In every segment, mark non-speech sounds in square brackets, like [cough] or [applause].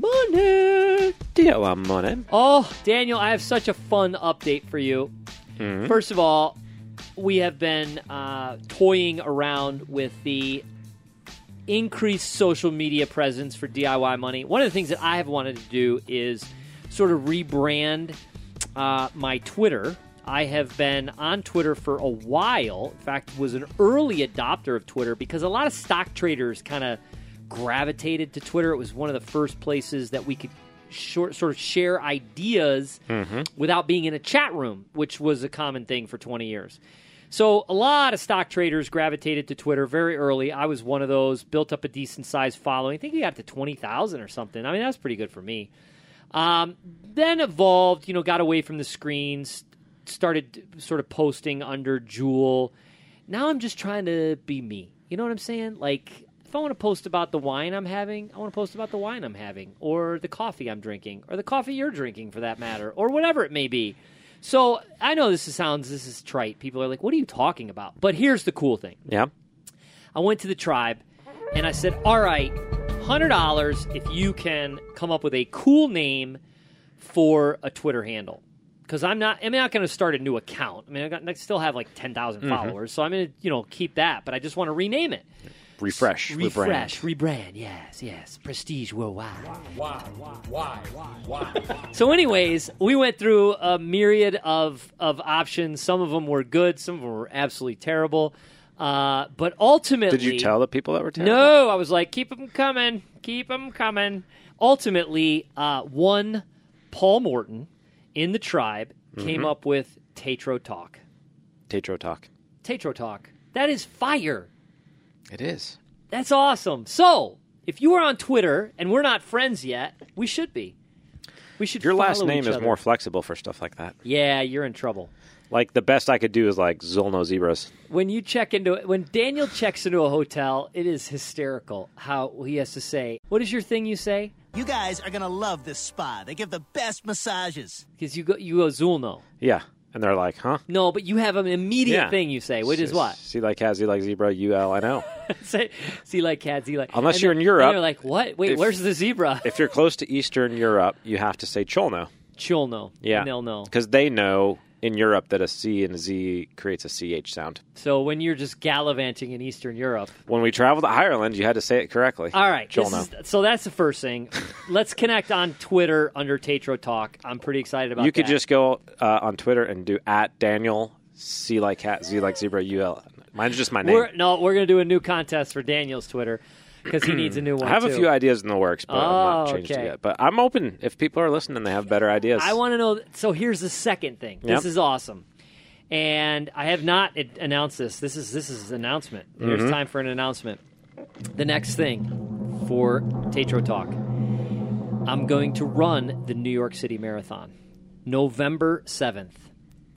Money. DIY money. Oh, Daniel, I have such a fun update for you. First of all, we have been uh, toying around with the increased social media presence for DIY money. One of the things that I have wanted to do is sort of rebrand uh, my Twitter. I have been on Twitter for a while. In fact, was an early adopter of Twitter because a lot of stock traders kind of gravitated to Twitter. It was one of the first places that we could short, sort of share ideas without being in a chat room, which was a common thing for 20 years. So a lot of stock traders gravitated to Twitter very early. I was one of those. Built up a decent sized following. I think we got to twenty thousand or something. I mean, that's pretty good for me. Um, then evolved. You know, got away from the screens. Started sort of posting under Jewel. Now I'm just trying to be me. You know what I'm saying? Like, if I want to post about the wine I'm having, I want to post about the wine I'm having, or the coffee I'm drinking, or the coffee you're drinking for that matter, or whatever it may be. So I know this is, sounds this is trite. People are like, "What are you talking about?" But here's the cool thing. Yeah. I went to the tribe and I said, "All right, hundred dollars if you can come up with a cool name for a Twitter handle." Because I'm not, I'm not going to start a new account. I mean, I, got, I still have like ten mm-hmm. followers, so I'm going to, you know, keep that. But I just want to rename it. Refresh. refresh, rebrand. rebrand. Yes, yes, prestige worldwide. Why? Why? Why? Why? so, anyways, we went through a myriad of of options. Some of them were good, some of them were absolutely terrible. Uh, but ultimately, Did you tell the people that were terrible? No, I was like, keep them coming, keep them coming. Ultimately, uh, one Paul Morton in the tribe Mm-hmm. came up with Tatro Talk. Tatro talk. Tatro Talk. That is fire. It is. That's awesome. So, if you are on Twitter and we're not friends yet, we should be. We should. Your last name each is other. more flexible for stuff like that. Yeah, you're in trouble. Like the best I could do is like Zolno Zebras. When you check into when Daniel checks into a hotel, it is hysterical how he has to say, "What is your thing?" You say You guys are gonna love this spa. They give the best massages. because you go you go Czulno. Yeah. And they're like, huh? No, but you have an immediate Yeah. thing you say, which is what? See like cat, see like zebra, U L N O. [laughs] say, see like cat, see like. Unless you're in Europe. and you're like, what? Wait, If- where's the zebra? If you're close to Eastern Europe, you have to say Cholno. Chulno. Yeah. And they'll know. Because they know in Europe that a C and a Z creates a CH sound. So when you're just gallivanting in Eastern Europe, When we traveled to Ireland, you had to say it correctly. All right. is- so that's the first thing. [laughs] Let's connect on Twitter under Tatro Talk. I'm pretty excited about that. you could that. just go uh, on Twitter and do at Daniel C like cat, Z like zebra, U L. Mine's just my name. We're, no, we're going to do a new contest for Daniel's Twitter because he needs a new [clears throat] one. I have a few ideas in the works, but I've not Oh, changed okay. yet. But I'm open if people are listening. They have better ideas. I want to know. So here's the second thing. This is awesome, and I have not announced this. This is this is an announcement. Here's Mm-hmm. time for an announcement. The next thing for Tatro Talk, I'm going to run the New York City Marathon, November seventh.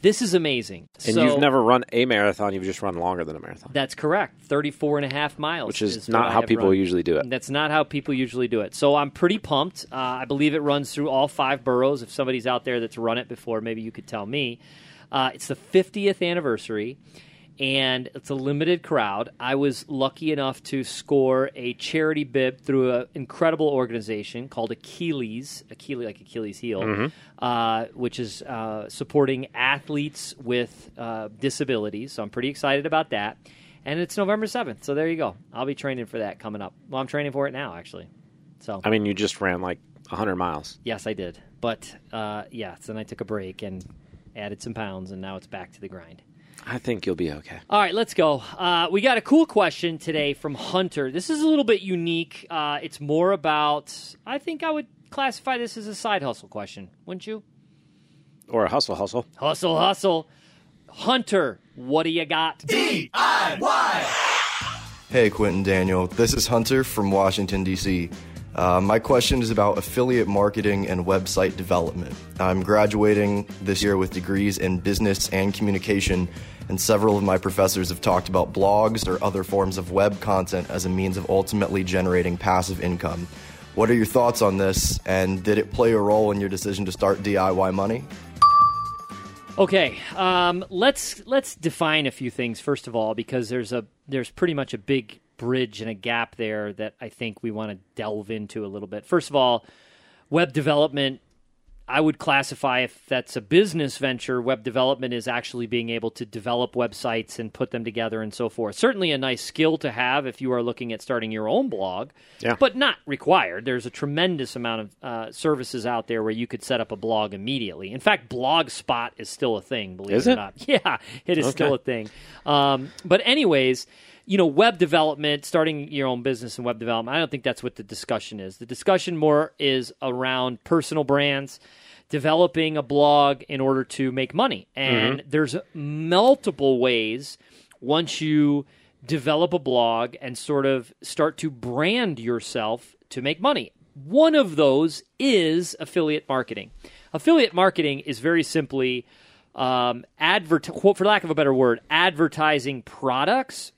This is amazing. and so, you've never run a marathon. You've just run longer than a marathon, That's correct. 34 and a half miles. which is, what not how people run. usually do it. That's not how people usually do it. So I'm pretty pumped. Uh, I believe it runs through all five boroughs. If somebody's out there that's run it before, maybe you could tell me. Uh, it's the 50th anniversary, and it's a limited crowd. I was lucky enough to score a charity bib through an incredible organization called Achilles, Achilles like Achilles heel, uh, which is uh, supporting athletes with uh, disabilities. So I'm pretty excited about that. And it's November 7th. So there you go. I'll be training for that coming up. Well, I'm training for it now, actually. So, I mean, you just ran like 100 miles. yes, I did. But, uh, yeah, so then I took a break and added some pounds, and now it's back to the grind. I think you'll be okay. All right, let's go. Uh, we got a cool question today from Hunter. This is a little bit unique. Uh, it's more about, I think I would classify this as a side hustle question, wouldn't you? Or a hustle, hustle. Hustle, hustle. Hunter, what do you got? DIY! Hey, Quint and Daniel. This is Hunter from Washington, D.C. Uh, my question is about affiliate marketing and website development. I'm graduating this year with degrees in business and communication, and several of my professors have talked about blogs or other forms of web content as a means of ultimately generating passive income. What are your thoughts on this, and did it play a role in your decision to start DIY Money? Okay, um, let's let's define a few things first of all, because there's a there's pretty much a big bridge and a gap there that I think we want to delve into a little bit. First of all, web development I would classify if that's a business venture, web development is actually being able to develop websites and put them together and so forth. Certainly a nice skill to have if you are looking at starting your own blog, Yeah. but not required. There's a tremendous amount of uh, services out there where you could set up a blog immediately. In fact, Blogspot is still a thing, believe Is it or not. [laughs] Yeah, it is still a thing. Um, but, anyways, you know, web development, starting your own business in web development, I don't think that's what the discussion is. The discussion more is around personal brands, developing a blog in order to make money. And there's multiple ways once you develop a blog and sort of start to brand yourself to make money. One of those is affiliate marketing. Affiliate marketing is very simply um, advert, quote, for lack of a better word, advertising products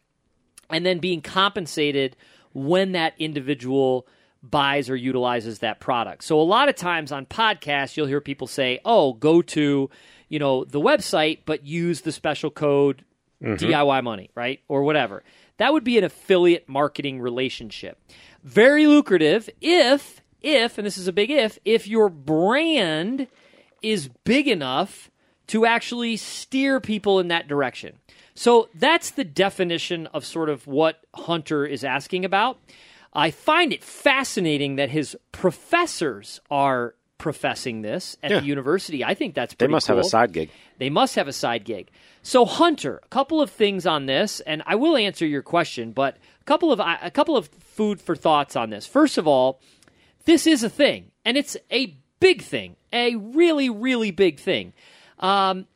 and then being compensated when that individual buys or utilizes that product. So a lot of times on podcasts you'll hear people say, "Oh, go to, you know, the website but use the special code mm-hmm. DIY money, right? Or whatever." That would be an affiliate marketing relationship. Very lucrative if if and this is a big if if your brand is big enough to actually steer people in that direction. So that's the definition of sort of what Hunter is asking about. I find it fascinating that his professors are professing this at Yeah. the university. I think that's pretty much They must have a side gig. They must have a side gig. So Hunter, a couple of things on this, and I will answer your question, but a couple of a couple of food for thoughts on this. First of all, this is a thing, and it's a big thing, a really really big thing. Um,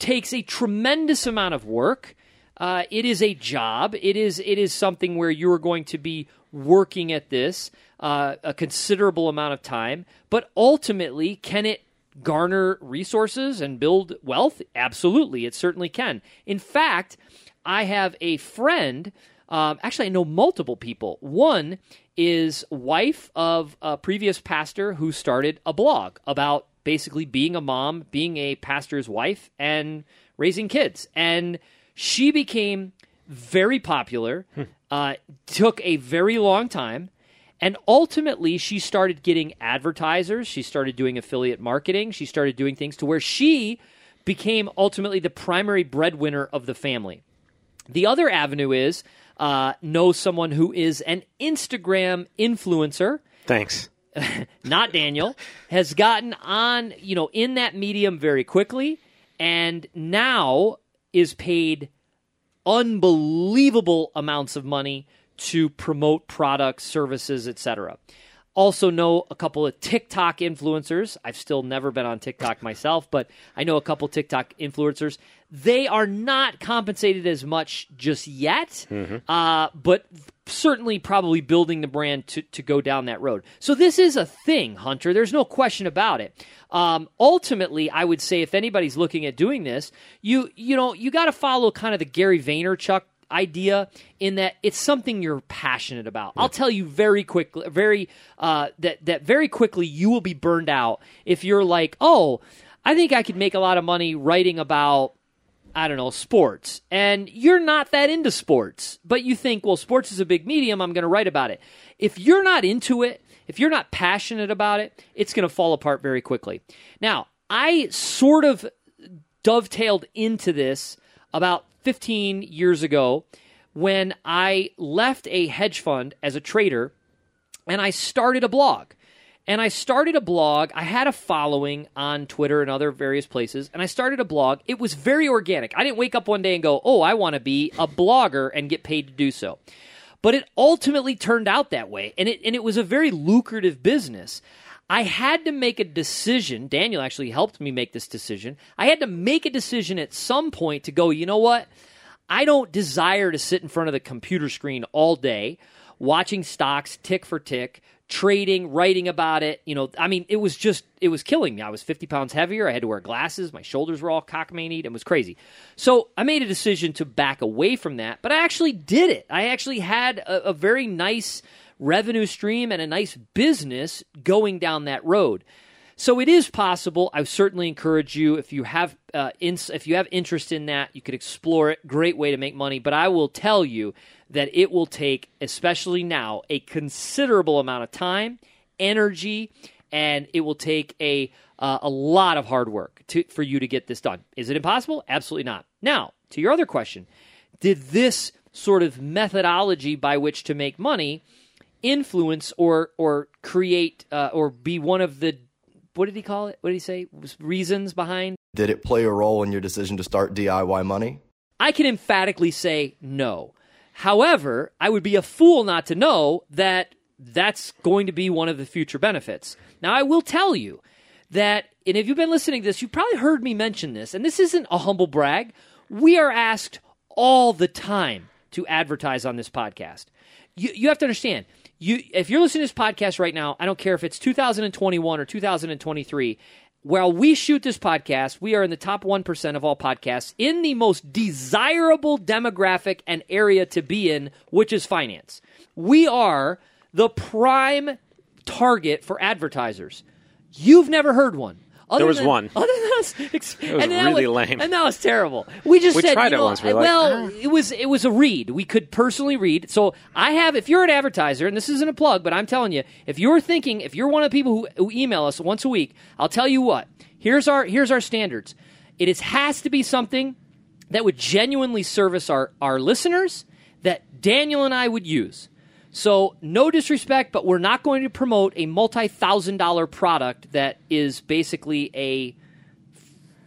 takes a tremendous amount of work. Uh, it is a job. It is it is something where you are going to be working at this uh, a considerable amount of time. But ultimately, can it garner resources and build wealth? Absolutely, it certainly can. In fact, I have a friend. Um, actually, I know multiple people. One is wife of a previous pastor who started a blog about basically being a mom, being a pastor's wife, and raising kids. And she became very popular, uh, took a very long time, and ultimately she started getting advertisers. She started doing affiliate marketing. She started doing things to where she became ultimately the primary breadwinner of the family. The other avenue is uh, know someone who is an Instagram influencer Thanks. [laughs] not Daniel, has gotten on, you know, in that medium very quickly and now is paid unbelievable amounts of money to promote products, services, etc. Also know a couple of TikTok influencers. I've still never been on TikTok myself, but I know a couple TikTok influencers. They are not compensated as much just yet, uh, but certainly probably building the brand to, to go down that road. So this is a thing, Hunter. There's no question about it. Um, ultimately, I would say if anybody's looking at doing this, you you know you got to follow kind of the Gary Vaynerchuk idea in that it's something you're passionate about. I'll tell you very quickly, very uh, that that very quickly you will be burned out if you're like, oh, I think I could make a lot of money writing about I don't know, sports, and you're not that into sports, but you think, well, sports is a big medium, I'm going to write about it. If you're not into it, if you're not passionate about it, it's going to fall apart very quickly. Now, I sort of dovetailed into this about 15 years ago when I left a hedge fund as a trader and I started a blog. And I started a blog. I had a following on Twitter and other various places, and I started a blog. It was very organic. I didn't wake up one day and go, "Oh, I want to be a blogger and get paid to do so." But it ultimately turned out that way, and it and it was a very lucrative business. I had to make a decision. Daniel actually helped me make this decision. I had to make a decision at some point to go, you know what? I don't desire to sit in front of the computer screen all day. watching stocks tick for tick, trading, writing about it. You know, I mean, it was just, it was killing me. I was 50 pounds heavier. I had to wear glasses. My shoulders were all cockmaned. It was crazy. So I made a decision to back away from that, but I actually did it. I actually had a, a very nice revenue stream and a nice business going down that road. So it is possible. I certainly encourage you if you have uh, if you have interest in that, you could explore it. Great way to make money. But I will tell you that it will take, especially now, a considerable amount of time, energy, and it will take a uh, a lot of hard work to, for you to get this done. Is it impossible? Absolutely not. Now, to your other question, did this sort of methodology by which to make money influence or or create uh, or be one of the what did he call it? What did he say? Reasons behind? Did it play a role in your decision to start DIY Money? I can emphatically say no. However, I would be a fool not to know that that's going to be one of the future benefits. Now, I will tell you that, and if you've been listening to this, you've probably heard me mention this, and this isn't a humble brag. We are asked all the time to advertise on this podcast. You, you have to understand, you if you're listening to this podcast right now, I don't care if it's 2021 or 2023. While we shoot this podcast, we are in the top 1% of all podcasts in the most desirable demographic and area to be in, which is finance. We are the prime target for advertisers. You've never heard one. Other There was than- one. [laughs] Other than us, [laughs] ex- It was and that really was- lame. and that was terrible. We just We said, tried you it once. We like, well, "Ah." it was it was a read. We could personally read. So I have. If you're an advertiser, and this isn't a plug, but I'm telling you, if you're thinking, if you're one of the people who, who email us once a week, I'll tell you what. Here's our here's our standards. It is, has to be something that would genuinely service our our listeners that Daniel and I would use. So, no disrespect, but we're not going to promote a multi thousand dollar product that is basically a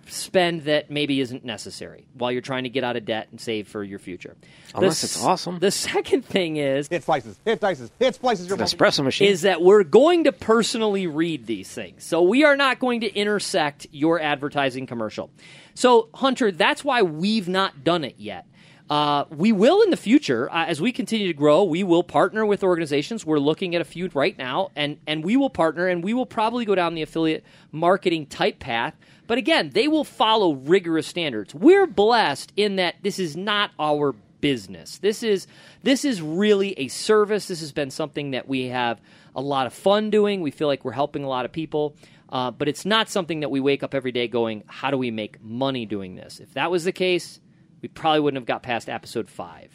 spend that maybe isn't necessary while you're trying to get out of debt and save for your future. The Unless it's s- awesome. The second thing is Hit slices. Hit dices. Hit splices. Your espresso machine. is that we're going to personally read these things. So we are not going to intersect your advertising commercial. So, Hunter, that's why we've not done it yet. Uh, we will in the future, uh, as we continue to grow, we will partner with organizations. We're looking at a few right now, and, and we will partner and we will probably go down the affiliate marketing type path. But again, they will follow rigorous standards. We're blessed in that this is not our business. This is this is really a service. This has been something that we have a lot of fun doing. We feel like we're helping a lot of people. Uh, but it's not something that we wake up every day going, how do we make money doing this? If that was the case, we probably wouldn't have got past episode five.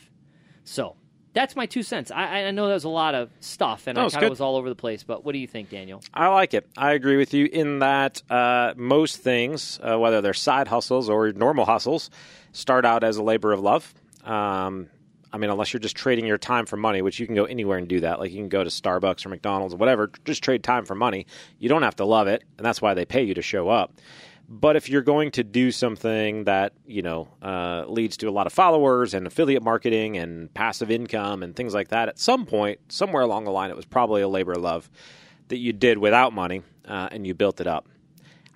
So that's my two cents. I, I know that was a lot of stuff, and No, I kind of was all over the place. But what do you think, Daniel? I like it. I agree with you in that uh, most things, uh, whether they're side hustles or normal hustles, start out as a labor of love. Um, I mean, unless you're just trading your time for money, which you can go anywhere and do that. Like you can go to Starbucks or McDonald's or whatever, just trade time for money. You don't have to love it, and that's why they pay you to show up. But if you're going to do something that you know uh, leads to a lot of followers and affiliate marketing and passive income and things like that, at some point, somewhere along the line, it was probably a labor of love that you did without money uh, and you built it up.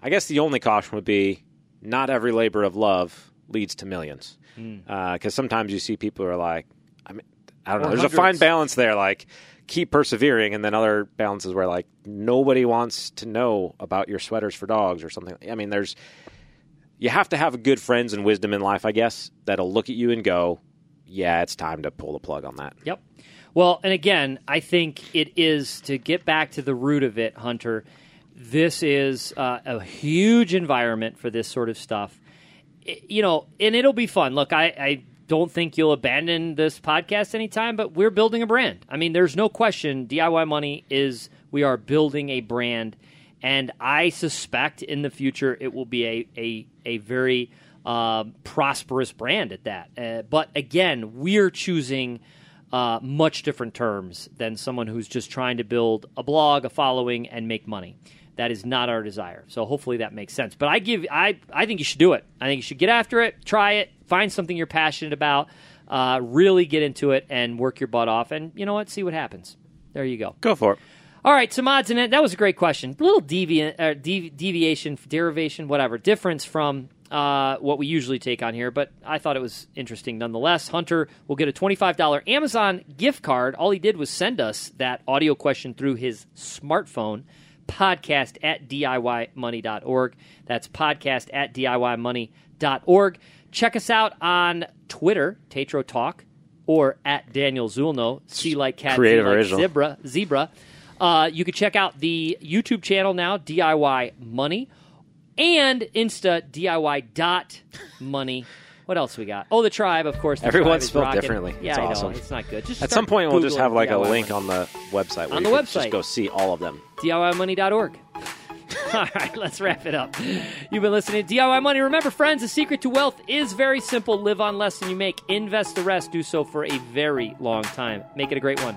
I guess the only caution would be not every labor of love leads to millions. Because sometimes you see people who are like, I mean, I don't know. There's a fine balance there. Like, keep persevering, and then other balances where like nobody wants to know about your sweaters for dogs or something. I mean, there's you have to have good friends and wisdom in life, I guess, that'll look at you and go, "Yeah, it's time to pull the plug on that." Yep. Well, and again, I think it is to get back to the root of it, Hunter. This is uh, a huge environment for this sort of stuff. I- you know, and it'll be fun. Look, I, I don't think you'll abandon this podcast anytime, but we're building a brand. I mean, there's no question. DIY Money is we are building a brand, and I suspect in the future it will be a a a very um, prosperous brand at that. Uh, but again, we're choosing uh, much different terms than someone who's just trying to build a blog, a following, and make money. That is not our desire. So hopefully that makes sense. But I give I I think you should do it. I think you should get after it, try it, find something you're passionate about, uh, really get into it, and work your butt off. And you know what? See what happens. There you go. Go for it. All right, some odds and ends. That was a great question. A little deviant, uh, devi- deviation, derivation, whatever, difference from uh, what we usually take on here, but I thought it was interesting nonetheless. Hunter will get a $25 Amazon gift card. All he did was send us that audio question through his smartphone. Podcast at DIYmoney.org. That's podcast at DIYmoney.org. Check us out on Twitter, Tatro Talk, or at Daniel Czulno. C like cat, Creative like original. zebra. Zebra. Uh, you can check out the YouTube channel now, DIY Money, and Insta DIY dot money. What else we got? Oh, the tribe, of course. The Everyone's tribe is spelled rocking. differently. Yeah, It's I awesome. know. It's not good. Just At some point, we'll just have like a link on the website where On you the can website. just go see all of them. DIYmoney.org. [laughs] All right, let's wrap it up. You've been listening to DIY Money. Remember, friends, the secret to wealth is very simple. Live on less than you make. Invest the rest. Do so for a very long time. Make it a great one.